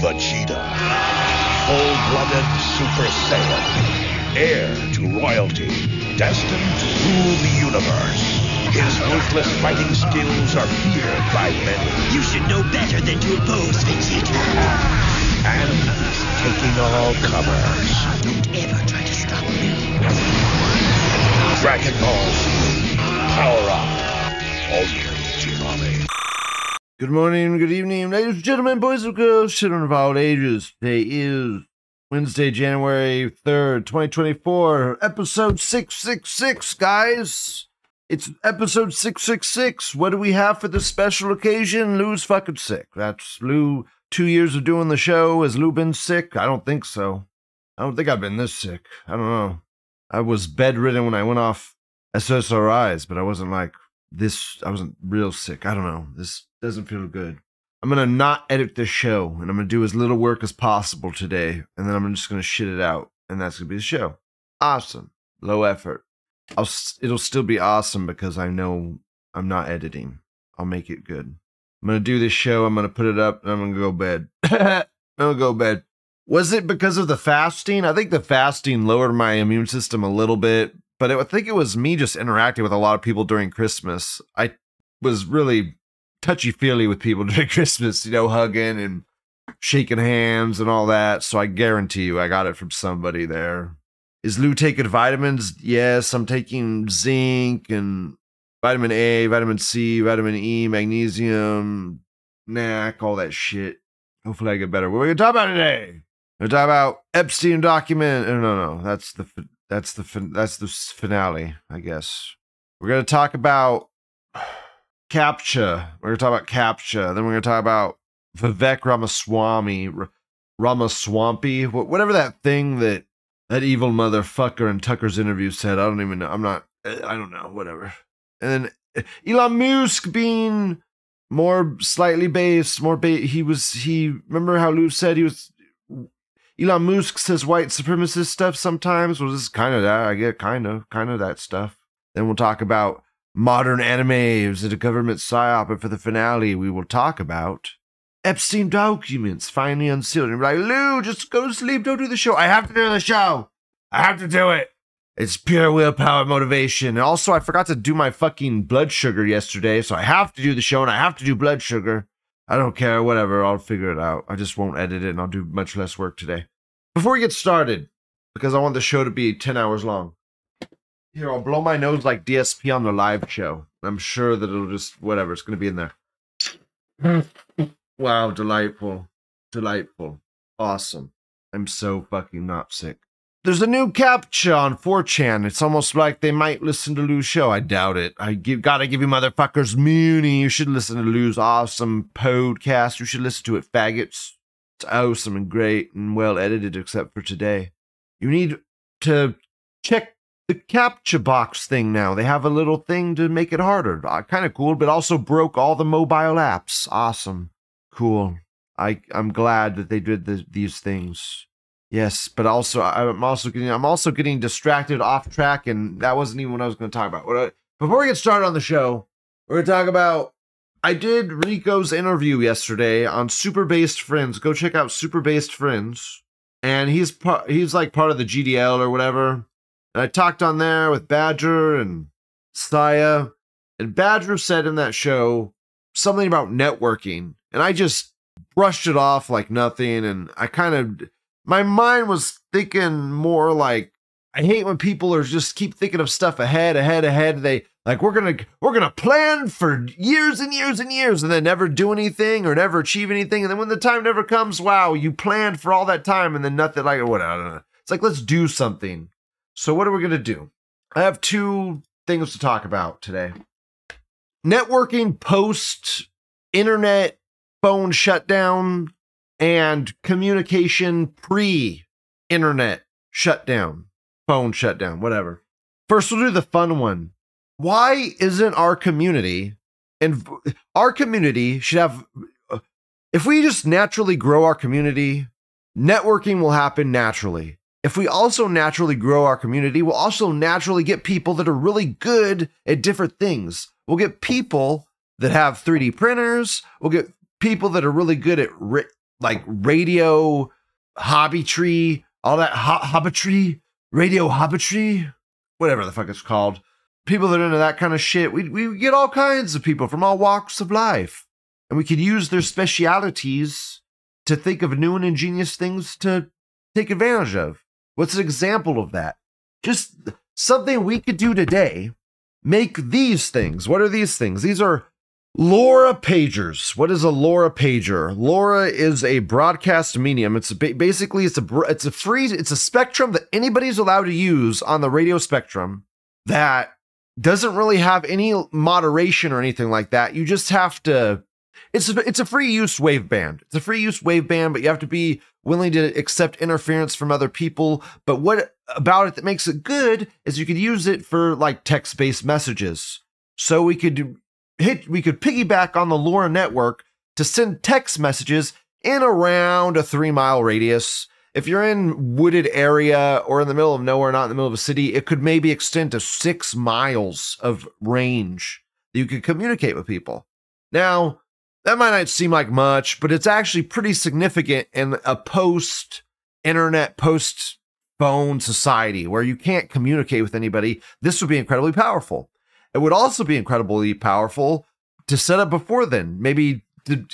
Vegeta. Full-blooded Super Saiyan. Heir to royalty. Destined to rule the universe. His ruthless fighting skills are feared by many. You should know better than to oppose Vegeta. And he's taking all comers. Don't ever try to stop me. Dragon Ball Z. Power up. Toonami. Good morning, good evening, ladies and gentlemen, boys and girls, children of all ages. Today is Wednesday, January 3rd, 2024, episode 666, guys. It's episode 666. What do we have for this special occasion? Lou's fucking sick. That's Lou. Two years of doing the show. Has Lou been sick? I don't think so. I don't think I've been this sick. I don't know. I was bedridden when I went off SSRIs, but I wasn't like this. I wasn't real sick. I don't know. This doesn't feel good. I'm gonna not edit this show, and I'm gonna do as little work as possible today, and then I'm just gonna shit it out, and that's gonna be the show. Awesome, low effort. I'll. It'll still be awesome because I know I'm not editing. I'll make it good. I'm gonna do this show. I'm gonna put it up, and I'm gonna go bed. I'm gonna go bed. Was it because of the fasting? I think the fasting lowered my immune system a little bit, but it, I think it was me just interacting with a lot of people during Christmas. I was really touchy feely with people during Christmas, you know, hugging and shaking hands and all that. So I guarantee you I got it from somebody there. Is Lou taking vitamins? Yes, I'm taking zinc and vitamin A, vitamin C, vitamin E, magnesium, NAC, all that shit. Hopefully I get better. What are we gonna talk about today? We're talk about Epstein document. No, no, no. That's the that's the that's the finale, I guess. We're gonna talk about CAPTCHA. We're gonna talk about CAPTCHA. Then we're gonna talk about Vivek Ramaswamy, R- Ramaswampy, wh- whatever that thing that that evil motherfucker in Tucker's interview said. I don't even know. I'm not. I don't know. Whatever. And then uh, Elon Musk being more slightly based, more ba- he was he. Remember how Lou said he was. Elon Musk says white supremacist stuff sometimes. Well, this is kind of that. I get kind of, kind of that stuff. Then we'll talk about modern anime. Is it a government psyop? And for the finale, we will talk about Epstein documents finally unsealed. And you're like, Lou, just go to sleep. Don't do the show. I have to do the show. I have to do it. It's pure willpower motivation. And also, I forgot to do my fucking blood sugar yesterday, so I have to do the show and I have to do blood sugar. I don't care, whatever. I'll figure it out. I just won't edit it and I'll do much less work today. Before we get started, because I want the show to be 10 hours long, here, I'll blow my nose like DSP on the live show. I'm sure that it'll just, whatever, it's going to be in there. wow, delightful. Delightful. Awesome. I'm so fucking not sick. There's a new captcha on 4chan. It's almost like they might listen to Lou's show. I doubt it. I give, gotta give you motherfuckers Muni. You should listen to Lou's awesome podcast. You should listen to it, faggots. It's awesome and great and well edited, except for today. You need to check the captcha box thing now. They have a little thing to make it harder. Uh, kind of cool, but also broke all the mobile apps. Awesome. Cool. I, I'm glad that they did the, these things. Yes, but also I'm also getting I'm also getting distracted off track, and that wasn't even what I was going to talk about. Before we get started on the show, we're going to talk about. I did Rico's interview yesterday on Super Based Friends. Go check out Super Based Friends, and he's part he's like part of the GDL or whatever. And I talked on there with Badger and Saya, and Badger said in that show something about networking, and I just brushed it off like nothing, and I kind of my mind was thinking more like I hate when people are just keep thinking of stuff ahead, ahead, ahead. They like we're gonna we're gonna plan for years and years and years and then never do anything or never achieve anything. And then when the time never comes, wow, you planned for all that time and then nothing like what I don't know. It's like let's do something. So what are we gonna do? I have two things to talk about today. Networking post internet phone shutdown and communication pre internet shutdown, phone shutdown, whatever. First, we'll do the fun one. Why isn't our community and our community should have, if we just naturally grow our community, networking will happen naturally. If we also naturally grow our community, we'll also naturally get people that are really good at different things. We'll get people that have 3D printers. We'll get people that are really good at ri- like radio hobby tree, all that ho- hobbitry, radio hobbitry, whatever the fuck it's called. People that are into that kind of shit, we, we get all kinds of people from all walks of life. And we could use their specialities to think of new and ingenious things to take advantage of. What's an example of that? Just something we could do today. Make these things. What are these things? These are LoRa pagers. What is a LoRa pager? LoRa is a broadcast medium. It's ba- basically it's a it's a free it's a spectrum that anybody's allowed to use on the radio spectrum that doesn't really have any moderation or anything like that. You just have to it's a, it's a free use waveband. It's a free use waveband, but you have to be willing to accept interference from other people. But what about it that makes it good is you could use it for like text based messages. So we could hit we could piggyback on the LoRa network to send text messages in around a three mile radius. If you're in wooded area or in the middle of nowhere, not in the middle of a city, it could maybe extend to six miles of range that you could communicate with people. Now, that might not seem like much, but it's actually pretty significant in a post internet, post phone society where you can't communicate with anybody. This would be incredibly powerful. It would also be incredibly powerful to set up before then, maybe to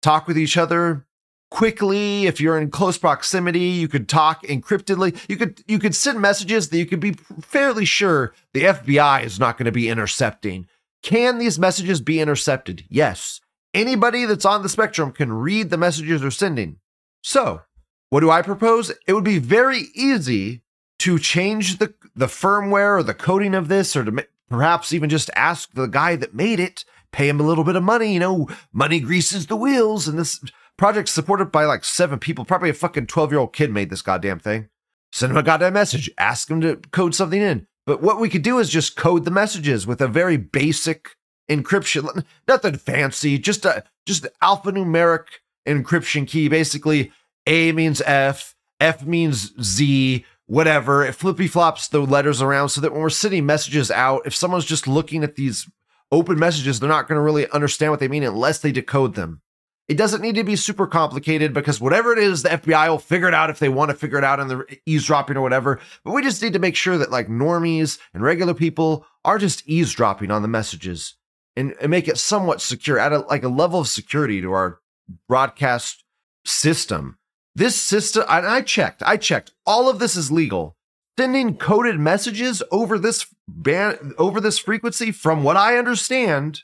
talk with each other quickly. If you're in close proximity you could talk encryptedly. You could you could send messages that you could be fairly sure the FBI is not going to be intercepting. Can these messages be intercepted? Yes anybody that's on the spectrum can read the messages they're sending. So what do I propose? It would be very easy to change the the firmware or the coding of this or to perhaps even just ask the guy that made it pay him a little bit of money you know money greases the wheels and this project's supported by like seven people. Probably a fucking 12 year old kid made this goddamn thing. Send him a goddamn message. Ask him to code something in. But what we could do is just code the messages with a very basic encryption nothing fancy just a just alphanumeric encryption key basically a means f f means z whatever. It flippy flops the letters around so that when we're sending messages out, if someone's just looking at these open messages, they're not going to really understand what they mean unless they decode them. It doesn't need to be super complicated because whatever it is, the FBI will figure it out if they want to figure it out in the eavesdropping or whatever. But we just need to make sure that like normies and regular people are just eavesdropping on the messages and, and make it somewhat secure at a, like a level of security to our broadcast system. This system, and I checked, I checked, all of this is legal. Sending coded messages over this band, over this frequency, from what I understand,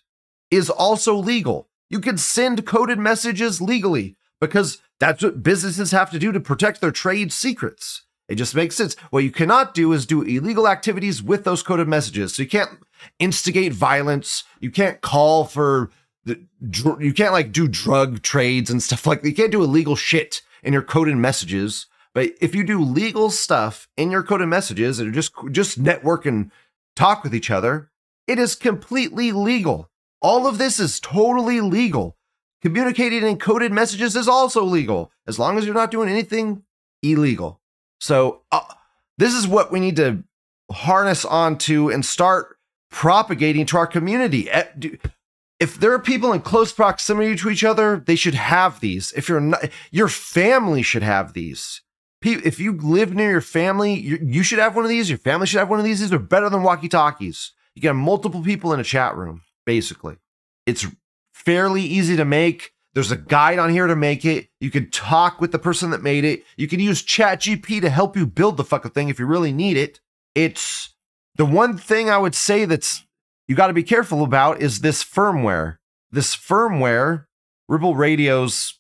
is also legal. You can send coded messages legally because that's what businesses have to do to protect their trade secrets. It just makes sense. What you cannot do is do illegal activities with those coded messages. So you can't instigate violence. You can't call for the, you can't like do drug trades and stuff like that. You can't do illegal shit in your coded messages. But if you do legal stuff in your coded messages and just just network and talk with each other, it is completely legal. All of this is totally legal. Communicating in coded messages is also legal as long as you're not doing anything illegal. So uh, this is what we need to harness onto and start propagating to our community. Eh, if there are people in close proximity to each other, they should have these. If you're not, your family should have these. If you live near your family, you should have one of these. Your family should have one of these. These are better than walkie talkies. You can have multiple people in a chat room, basically. It's fairly easy to make. There's a guide on here to make it. You can talk with the person that made it. You can use ChatGPT to help you build the fucking thing if you really need it. It's the one thing I would say that's you got to be careful about is this firmware. This firmware, Ripple Radios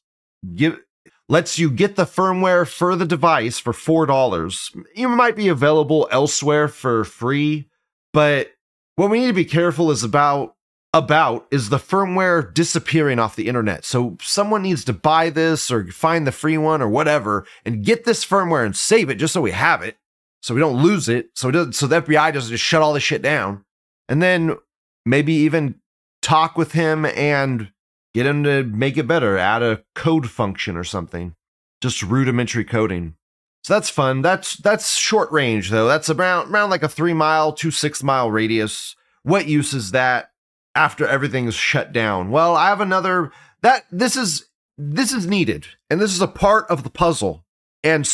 give lets you get the firmware for the device for four dollars. It might be available elsewhere for free, but what we need to be careful is about about is the firmware disappearing off the internet. So someone needs to buy this or find the free one or whatever and get this firmware and save it just so we have it, so we don't lose it. So it doesn't, so the FBI doesn't just shut all this shit down and then maybe even talk with him and get him to make it better, add a code function or something. Just rudimentary coding. So that's fun. That's that's short range though. That's around around like a three mile to six mile radius. What use is that after everything's shut down? Well, I have another that this is this is needed, and this is a part of the puzzle. And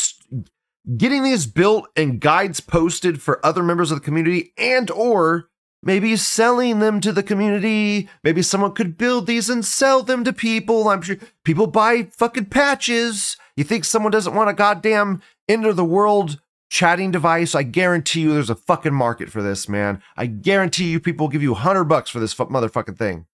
getting these built and guides posted for other members of the community, and or maybe selling them to the community. Maybe someone could build these and sell them to people. I'm sure people buy fucking patches. You think someone doesn't want a goddamn end of the world chatting device? I guarantee you there's a fucking market for this, man. I guarantee you people will give you 100 bucks for this fu- motherfucking thing.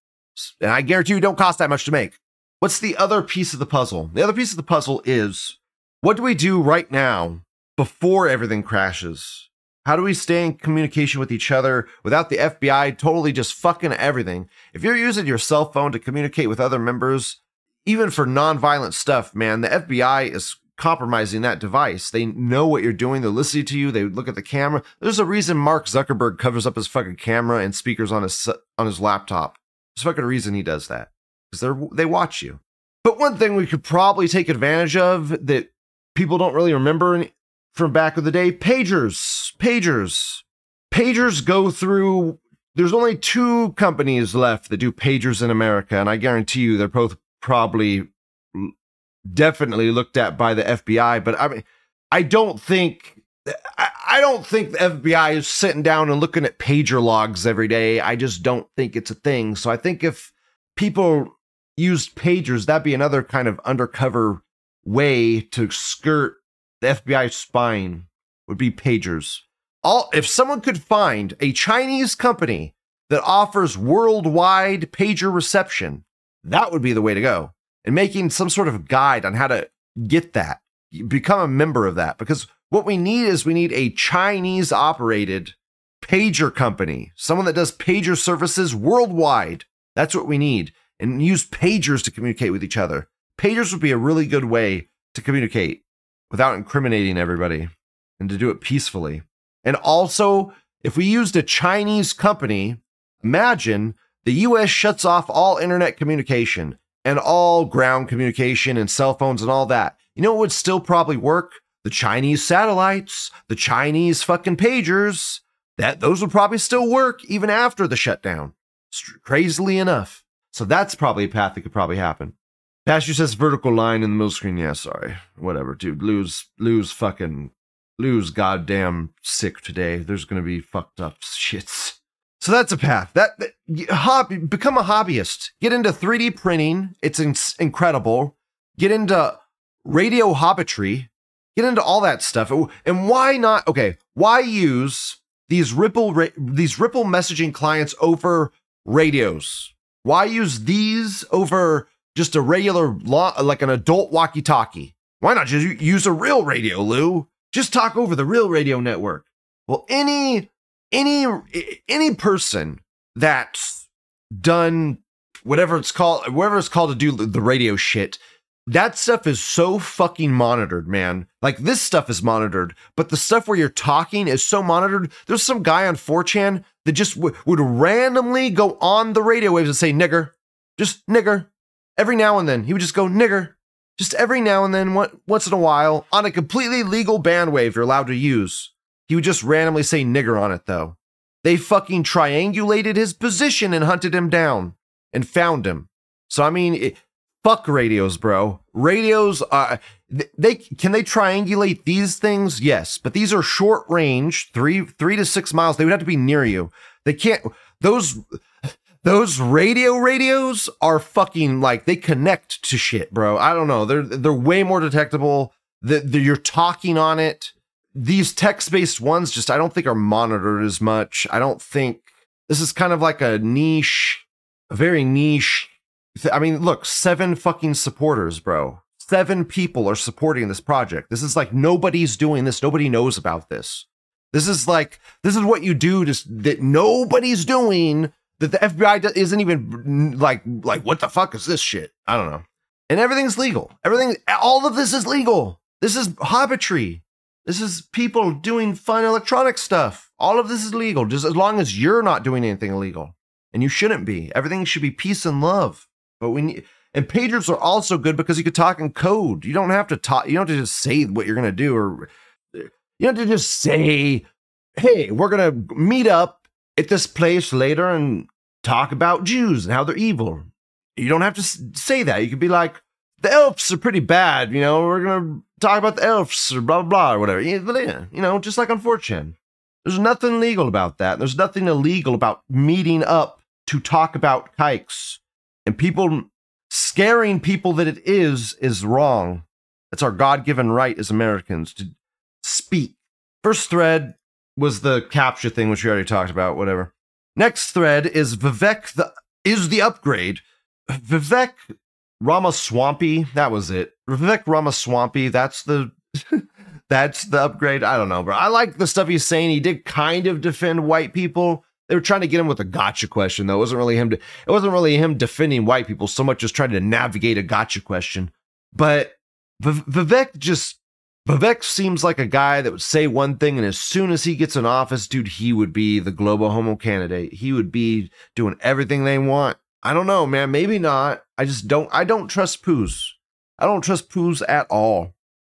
And I guarantee you don't cost that much to make. What's the other piece of the puzzle? The other piece of the puzzle is what do we do right now before everything crashes? How do we stay in communication with each other without the FBI totally just fucking everything? If you're using your cell phone to communicate with other members, even for nonviolent stuff, man, the FBI is compromising that device. They know what you're doing. They're listening to you. They look at the camera. There's a reason Mark Zuckerberg covers up his fucking camera and speakers on his on his laptop. There's a fucking reason he does that because they're they watch you. But one thing we could probably take advantage of that people don't really remember from back of the day. Pagers pagers pagers go through there's only two companies left that do pagers in america and i guarantee you they're both probably definitely looked at by the fbi but i mean i don't think I, I don't think the fbi is sitting down and looking at pager logs every day. I just don't think it's a thing. So i think if people used pagers that'd be another kind of undercover way to skirt the FBI spying would be pagers. All if someone could find a Chinese company that offers worldwide pager reception, that would be the way to go. And making some sort of guide on how to get that, become a member of that. Because what we need is we need a Chinese operated pager company, someone that does pager services worldwide. That's what we need. And use pagers to communicate with each other. Pagers would be a really good way to communicate without incriminating everybody and to do it peacefully. And also, if we used a Chinese company, imagine the US shuts off all internet communication and all ground communication and cell phones and all that. You know what would still probably work? The Chinese satellites, the Chinese fucking pagers. That those would probably still work even after the shutdown. Crazily enough. So that's probably a path that could probably happen. Pastor says vertical line in the middle screen. Yeah, sorry. Whatever, dude. Lose, lose fucking, lose goddamn sick today. There's gonna be fucked up shits. So that's a path. That, that hobby, become a hobbyist. Get into 3D printing. It's in- incredible. Get into radio hobbitry. Get into all that stuff. And why not? Okay, why use these Ripple these Ripple messaging clients over radios? Why use these over just a regular, like an adult walkie talkie? Why not just use a real radio, Lou? Just talk over the real radio network. Well, any any any person that's done whatever it's called, whatever it's called to do the radio shit, that stuff is so fucking monitored, man. Like this stuff is monitored, but the stuff where you're talking is so monitored. There's some guy on 4chan that just w- would randomly go on the radio waves and say nigger, just nigger. Every now and then he would just go nigger. Just every now and then, once in a while, on a completely legal band wave you're allowed to use. He would just randomly say nigger on it though. They fucking triangulated his position and hunted him down and found him. So I mean, it, fuck radios, bro. Radios uh, are they can they triangulate these things? Yes, but these are short range, three three to six miles. They would have to be near you. They can't. Those those radio radios are fucking like they connect to shit, bro. I don't know. They're they're way more detectable. That you're talking on it. These text based ones just I don't think are monitored as much. I don't think this is kind of like a niche, a very niche. th- I mean, look, seven fucking supporters, bro. Seven people are supporting this project. This is like nobody's doing this. Nobody knows about this. This is like this is what you do just that nobody's doing that the FBI isn't even like like what the fuck is this shit? I don't know. And everything's legal. Everything all of this is legal. This is hobbitry. This is people doing fun electronic stuff. All of this is legal just as long as you're not doing anything illegal. And you shouldn't be. Everything should be peace and love. But we need and pagers are also good because you could talk in code. You don't have to talk. You don't have to just say what you're gonna do, or you don't have to just say, "Hey, we're gonna meet up at this place later and talk about Jews and how they're evil." You don't have to say that. You could be like, the elves are pretty bad. You know, we're gonna talk about the elves or blah blah blah or whatever. You know, just like on 4chan. There's nothing legal about that. There's nothing illegal about meeting up to talk about kikes. And people scaring people that it is is wrong. It's our God-given right as Americans to speak. First thread was the captcha thing, which we already talked about. Whatever. Next thread is Vivek the is the upgrade. Vivek Ramaswampy, that was it. Vivek Ramaswampy, that's the that's the upgrade. I don't know, bro. I like the stuff he's saying. He did kind of defend white people. They were trying to get him with a gotcha question, though. It wasn't really him. it wasn't really him defending white people so much as trying to navigate a gotcha question. But Vivek just Vivek seems like a guy that would say one thing, and as soon as he gets in office, dude, he would be the global homo candidate. He would be doing everything they want. I don't know, man. Maybe not. I just don't. I don't trust Poos. I don't trust Poos at all,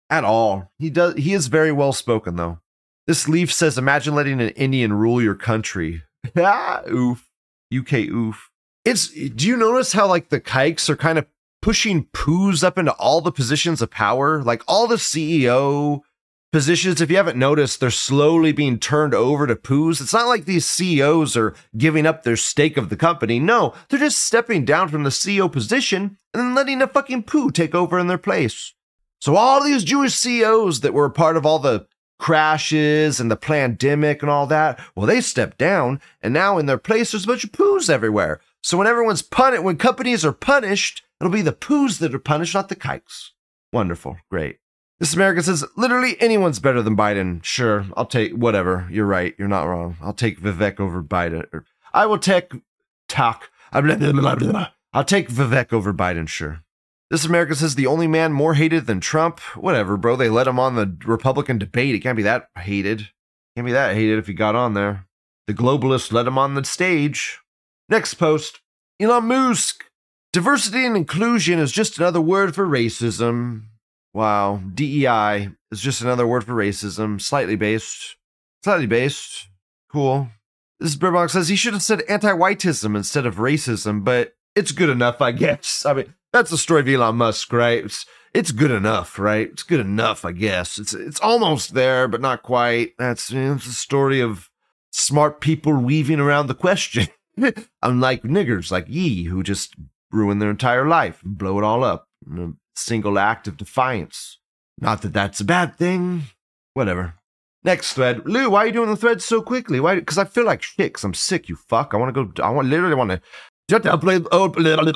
at all. He does. He is very well spoken, though. This leaf says, "Imagine letting an Indian rule your country." ah, oof. UK oof. It's. Do you notice how like the kikes are kind of pushing poos up into all the positions of power, like all the CEO positions. If you haven't noticed, they're slowly being turned over to poos. It's not like these CEOs are giving up their stake of the company. No, they're just stepping down from the CEO position and then letting a fucking poo take over in their place. So all these Jewish CEOs that were a part of all the crashes and the pandemic and all that, well, they stepped down, and now in their place there's a bunch of poos everywhere. So when everyone's punished, when companies are punished, It'll be the poos that are punished, not the kikes. Wonderful. Great. This American says, literally anyone's better than Biden. Sure, I'll take whatever. You're right. You're not wrong. I'll take Vivek over Biden. I will take talk. I'll take Vivek over Biden, sure. This American says the only man more hated than Trump. Whatever, bro. They let him on the Republican debate. He can't be that hated. Can't be that hated if he got on there. The globalists let him on the stage. Next post. Elon Musk Diversity and inclusion is just another word for racism. Wow. DEI is just another word for racism. Slightly based. Slightly based. Cool. This Birbox says he should have said anti whiteism instead of racism, but it's good enough, I guess. I mean, that's the story of Elon Musk, right? It's, it's good enough, right? It's good enough, I guess. It's it's almost there, but not quite. That's you know, it's the story of smart people weaving around the question. Unlike niggers like ye, who just ruin their entire life and blow it all up in a single act of defiance. Not that that's a bad thing. Whatever. Next thread. Lou, why are you doing the thread so quickly? Why? Because I feel like shit. Because I'm sick. You fuck. I want to go. I want literally want to. You have to upload. Oh,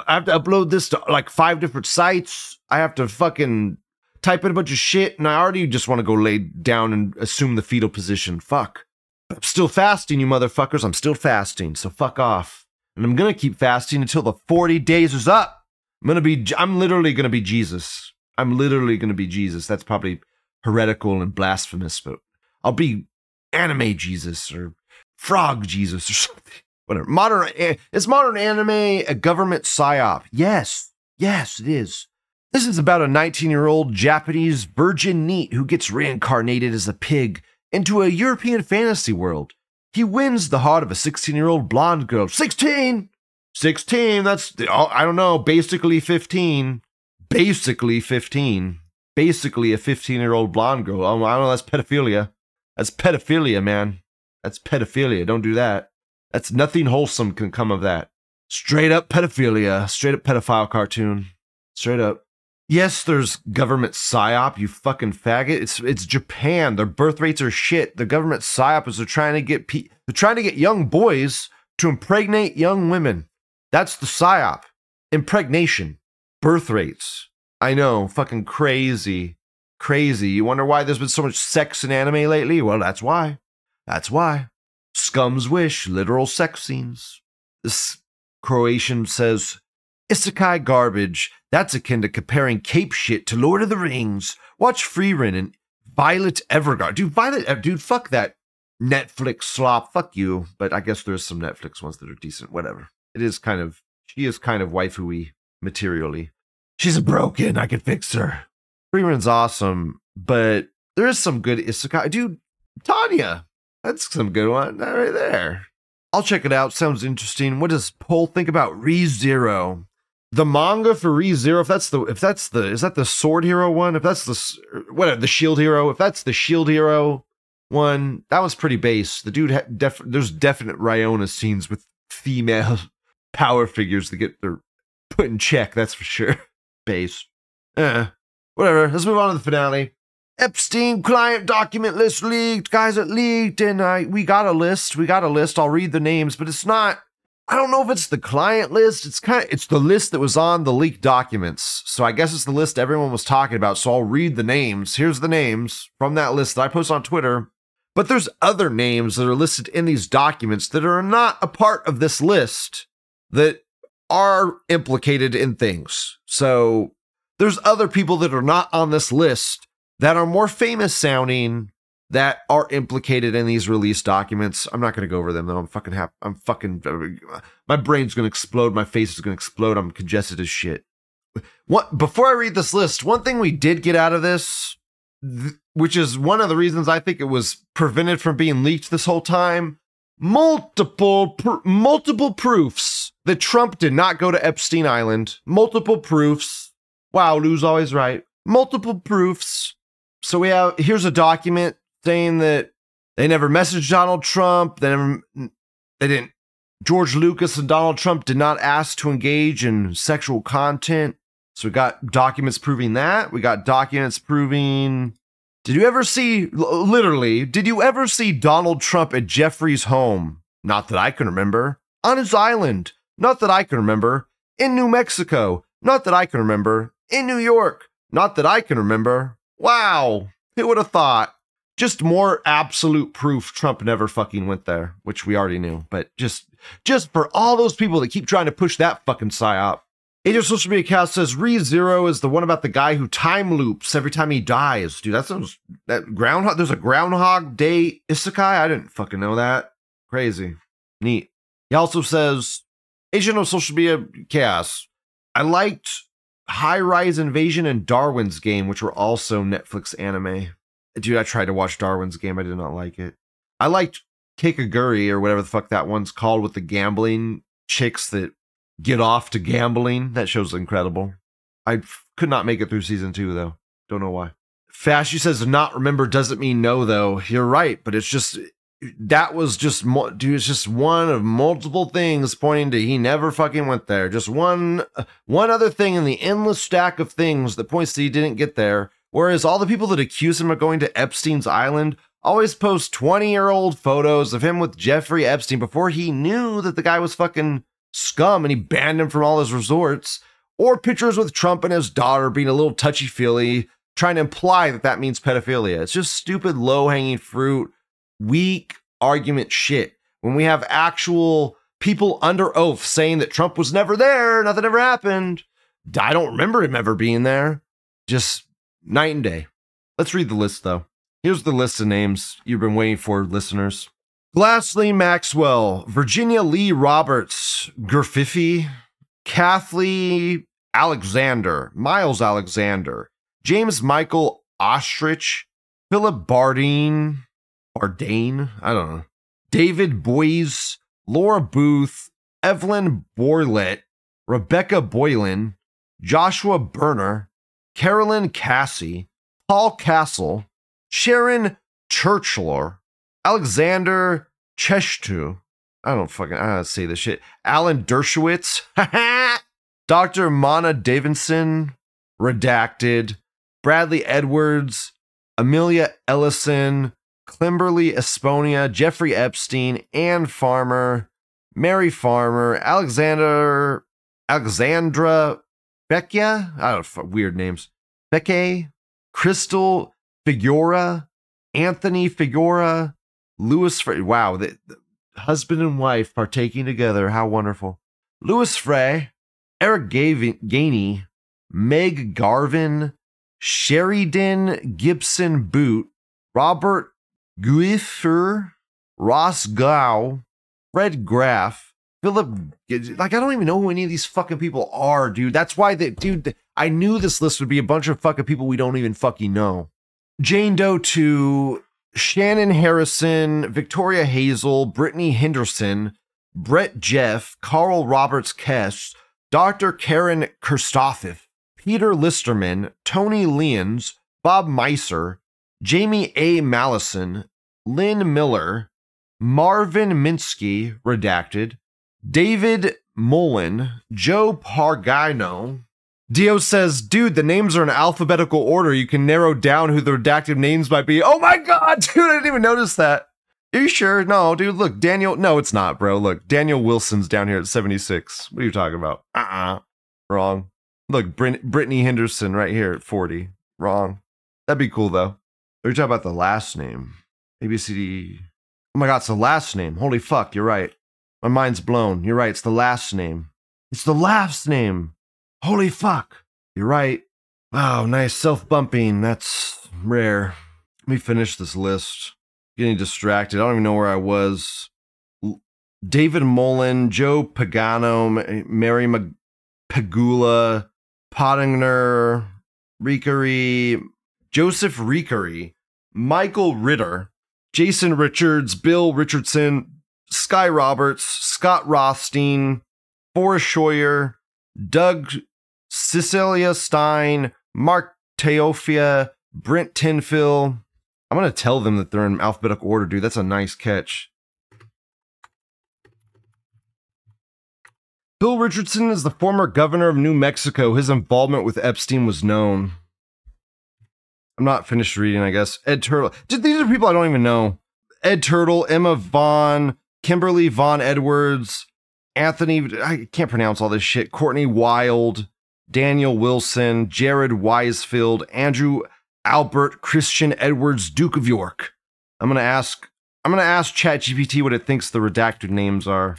I have to upload this to like five different sites. I have to fucking type in a bunch of shit, and I already just want to go lay down and assume the fetal position. Fuck. I'm still fasting, you motherfuckers. I'm still fasting. So fuck off and I'm gonna keep fasting until the 40 days is up. I'm gonna be, I'm literally gonna be Jesus. I'm literally gonna be Jesus. That's probably heretical and blasphemous, but I'll be anime Jesus or frog Jesus or something. Whatever. Modern, eh, is modern anime a government psyop? Yes, yes, it is. This is about a 19 year old Japanese virgin NEET who gets reincarnated as a pig into a European fantasy world. He wins the heart of a 16 year old blonde girl. 16! 16, that's, oh, I don't know, basically 15. Basically 15. Basically a 15 year old blonde girl. Oh, I don't know, that's pedophilia. That's pedophilia, man. That's pedophilia. Don't do that. That's nothing wholesome can come of that. Straight up pedophilia. Straight up pedophile cartoon. Straight up. Yes, there's government psyop, you fucking faggot. It's it's Japan. Their birth rates are shit. The government psyop is they're trying to get pe- they're trying to get young boys to impregnate young women. That's the psyop. Impregnation. Birth rates. I know, fucking crazy. Crazy. You wonder why there's been so much sex in anime lately? Well, that's why. That's why. Scum's wish, literal sex scenes. This Croatian says, Isekai garbage. That's akin to comparing cape shit to Lord of the Rings. Watch Frieren and Violet Evergarden. Dude, Violet, dude, fuck that Netflix slop. Fuck you. But I guess there's some Netflix ones that are decent. Whatever. It is kind of, she is kind of waifu materially. She's a broken. I can fix her. Frieren's awesome, but there is some good isekai. Dude, Tanya. That's some good one right there. I'll check it out. Sounds interesting. What does Paul think about ReZero? The manga for Re Zero, if that's the if that's the is that the Sword Hero one? If that's the whatever the Shield Hero, if that's the Shield Hero one, that was pretty base. The dude had def- there's definite Ryona scenes with female power figures that get their put in check. That's for sure. Base. Eh, whatever. Let's move on to the finale. Epstein client document list leaked. Guys, it leaked, and I we got a list. We got a list. I'll read the names, but it's not. I don't know if it's the client list. It's kind of it's the list that was on the leaked documents. So I guess it's the list everyone was talking about. So I'll read the names. Here's the names from that list that I post on Twitter. But there's other names that are listed in these documents that are not a part of this list that are implicated in things. So there's other people that are not on this list that are more famous sounding that are implicated in these release documents. I'm not going to go over them though. I'm fucking happy. I'm fucking. My brain's going to explode. My face is going to explode. I'm congested as shit. What before I read this list, one thing we did get out of this, th- which is one of the reasons I think it was prevented from being leaked this whole time, multiple pr- multiple proofs that Trump did not go to Epstein Island. Multiple proofs. Wow, Lou's always right. Multiple proofs. So we have here's a document saying that they never messaged Donald Trump. They never they didn't George Lucas and Donald Trump did not ask to engage in sexual content. So we got documents proving that. We got documents proving did you ever see, literally, did you ever see Donald Trump at Jeffrey's home? Not that I can remember. On his island? Not that I can remember. In New Mexico? Not that I can remember. In New York? Not that I can remember. Wow. Who would have thought? Just more absolute proof Trump never fucking went there, which we already knew. But just, just for all those people that keep trying to push that fucking psyop. Agent Social Media Chaos says Re Zero is the one about the guy who time loops every time he dies. Dude, that sounds that groundhog. There's a Groundhog Day isekai. I didn't fucking know that. Crazy, neat. He also says Agent of Social Media Chaos. I liked High Rise Invasion and Darwin's Game, which were also Netflix anime. Dude, I tried to watch Darwin's Game. I did not like it. I liked Kakegurui or whatever the fuck that one's called with the gambling chicks that get off to gambling. That show's incredible. I f- could not make it through season two though. Don't know why. Fashy says not remember doesn't mean no though. You're right, but it's just that was just mo- dude. It's just one of multiple things pointing to he never fucking went there. Just one uh, one other thing in the endless stack of things that points to he didn't get there. Whereas all the people that accuse him of going to Epstein's island always post 20 year old photos of him with Jeffrey Epstein before he knew that the guy was fucking scum and he banned him from all his resorts, or pictures with Trump and his daughter being a little touchy feely, trying to imply that that means pedophilia. It's just stupid, low hanging fruit, weak argument shit. When we have actual people under oath saying that Trump was never there, nothing ever happened. I don't remember him ever being there. Just night and day. Let's read the list though. Here's the list of names you've been waiting for, listeners. Glassley Maxwell, Virginia Lee Roberts, Gerfifi, Kathleen Alexander, Miles Alexander, James Michael Austrich, Philip Bardeen, Bardane, I don't know, David Boies, Laura Booth, Evelyn Borlett, Rebecca Boylan, Joshua Berner, Carolyn Cassie, Paul Cassell, Sharon Churchler, Alexander Cheshtu. I don't fucking I don't say this shit. Alan Dershowitz. Dr. Mana Davidson. Redacted. Bradley Edwards. Amelia Ellison. Climberly Esponia. Jeffrey Epstein. Ann Farmer. Mary Farmer. Alexander. Alexandra Beckia. I don't know, weird names. Becke. Crystal Figura. Anthony Figura. Louis, Frey. Wow, the, the husband and wife partaking together. How wonderful. Louis Frey, Eric Gav- Gainey, Meg Garvin, Sheridan Gibson Boot, Robert Guiffer, Ross Gow, Fred Graff, Philip. Like, I don't even know who any of these fucking people are, dude. That's why, the, dude, I knew this list would be a bunch of fucking people we don't even fucking know. Jane Doe 2, Shannon Harrison, Victoria Hazel, Brittany Henderson, Brett Jeff, Carl Roberts Kess, Dr. Karen Kirstoff, Peter Listerman, Tony Lyons, Bob Meiser, Jamie A. Mallison, Lynn Miller, Marvin Minsky, redacted, David Mullen, Joe Pagano. Dio says, dude, the names are in alphabetical order. You can narrow down who the redacted names might be. Oh my god, dude, I didn't even notice that. Are you sure? No, dude, look, Daniel. No, it's not, bro. Look, Daniel Wilson's down here at 76. What are you talking about? Uh uh-uh. uh Wrong. Look, Brit- Brittany Henderson right here at 40. Wrong. That'd be cool, though. Are you talking about the last name? ABCD. Oh my god, it's the last name. Holy fuck, you're right. My mind's blown. You're right, it's the last name. It's the last name. Holy fuck. You're right. Wow, nice self bumping. That's rare. Let me finish this list. Getting distracted. I don't even know where I was. David Mullen, Joe Pagano, Mary Mag- Pagula, Pottinger, Recarey, Joseph Recarey, Michael Ritter, Jason Richards, Bill Richardson, Sky Roberts, Scott Rothstein, Forrest Scheuer, Doug Cecilia Stein, Mark Teofia, Brent Tinfill. I'm going to tell them that they're in alphabetical order, dude. That's a nice catch. Bill Richardson is the former governor of New Mexico. His involvement with Epstein was known. I'm not finished reading, I guess. Ed Turtle. These are people I don't even know. Ed Turtle, Emma Vaughn, Kimberly Vaughn Edwards, Anthony, I can't pronounce all this shit. Courtney Wild, Daniel Wilson, Jared Weisfield, Andrew Albert, Christian Edwards, Duke of York. I'm gonna ask I'm gonna ask ChatGPT what it thinks the redacted names are.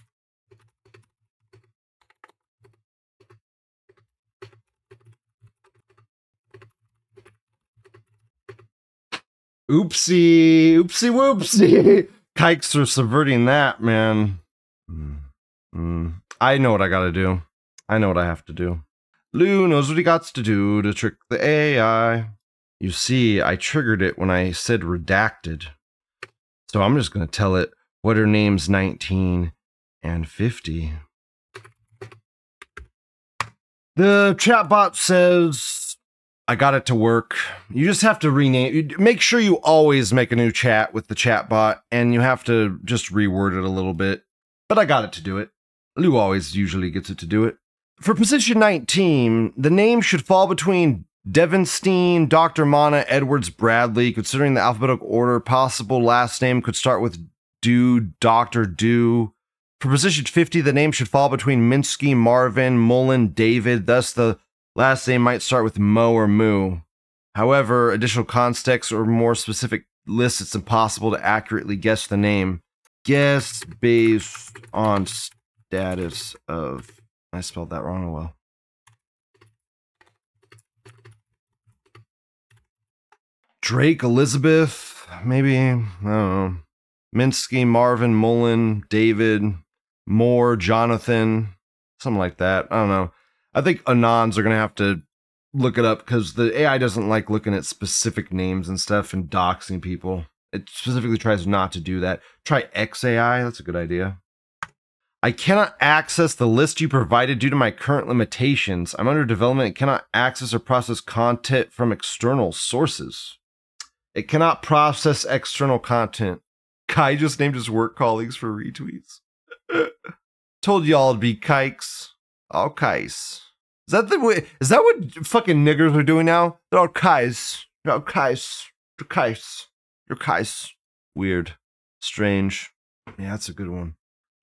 Oopsie, oopsie whoopsie. Kikes are subverting that, man. Mm, mm. I know what I gotta do. I know what I have to do. Lou knows what he got to do to trick the AI. You see, I triggered it when I said redacted. So I'm just gonna tell it what her name's 19 and 50. The chatbot says I got it to work. You just have to rename. Make sure you always make a new chat with the chat bot, and you have to just reword it a little bit. But I got it to do it. Lou always usually gets it to do it. For position 19, the name should fall between Devenstein, Dr. Mana, Edwards, Bradley. Considering the alphabetical order, possible last name could start with Do, Dr. Do. For position 50, the name should fall between Minsky, Marvin, Mullen, David. Thus, the Last name might start with Mo or Moo. However, additional context or more specific lists, it's impossible to accurately guess the name. Guess based on status of. I spelled that wrong. Oh well. Drake, Elizabeth, maybe. I don't know. Minsky, Marvin, Mullen, David, Moore, Jonathan, something like that. I don't know. I think Anons are going to have to look it up because the AI doesn't like looking at specific names and stuff and doxing people. It specifically tries not to do that. Try XAI. That's a good idea. I cannot access the list you provided due to my current limitations. I'm under development and cannot access or process content from external sources. It cannot process external content. Kai just named his work colleagues for retweets. Told y'all it'd be kikes. All kais. Is that the way? Is that what fucking niggers are doing now? They're all kais. They're all kais. They're kais. They're kais. Weird. Strange. Yeah, that's a good one.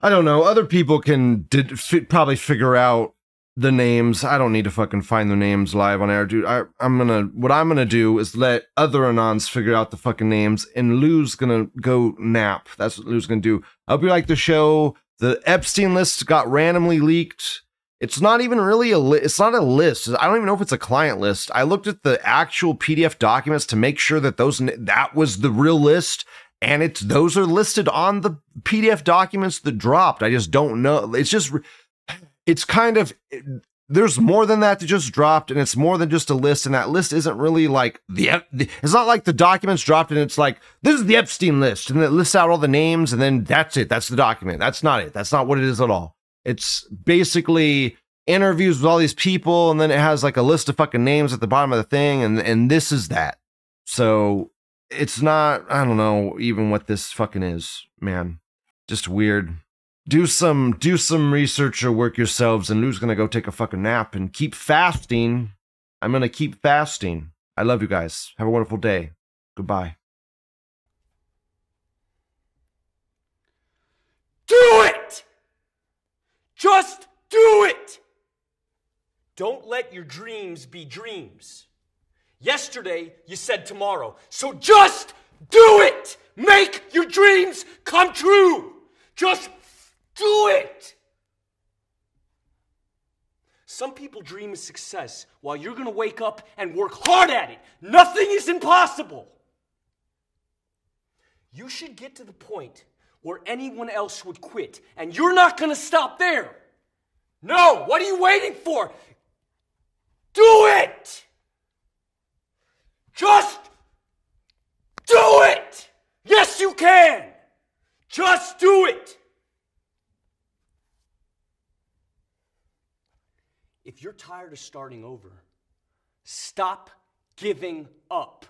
I don't know. Other people can did, f- probably figure out the names. I don't need to fucking find the names live on air, dude. I, I'm gonna. What I'm gonna do is let other anons figure out the fucking names, and Lou's gonna go nap. That's what Lou's gonna do. I'll be like the show. The Epstein list got randomly leaked it's not even really a li- it's not a list. I don't even know if it's a client list. I looked at the actual PDF documents to make sure that those that was the real list and it's those are listed on the PDF documents that dropped. I just don't know. It's just it's kind of there's more than that that just dropped and it's more than just a list and that list isn't really like the it's not like the documents dropped and it's like this is the Epstein list and it lists out all the names and then that's it. That's the document. That's not it. That's not what it is at all. It's basically interviews with all these people, and then it has like a list of fucking names at the bottom of the thing, and and this is that. So it's not. I don't know even what this fucking is, man. Just weird. Do some do some research or work yourselves, and Lou's gonna go take a fucking nap and keep fasting. I'm gonna keep fasting. I love you guys. Have a wonderful day. Goodbye. Do it! Just do it! Don't let your dreams be dreams. Yesterday, you said tomorrow. So just do it! Make your dreams come true! Just do it! Some people dream of success while you're gonna wake up and work hard at it. Nothing is impossible. You should get to the point where anyone else would quit, and you're not gonna stop there. No, what are you waiting for? Do it! Just do it! Yes, you can! Just do it! If you're tired of starting over, stop giving up.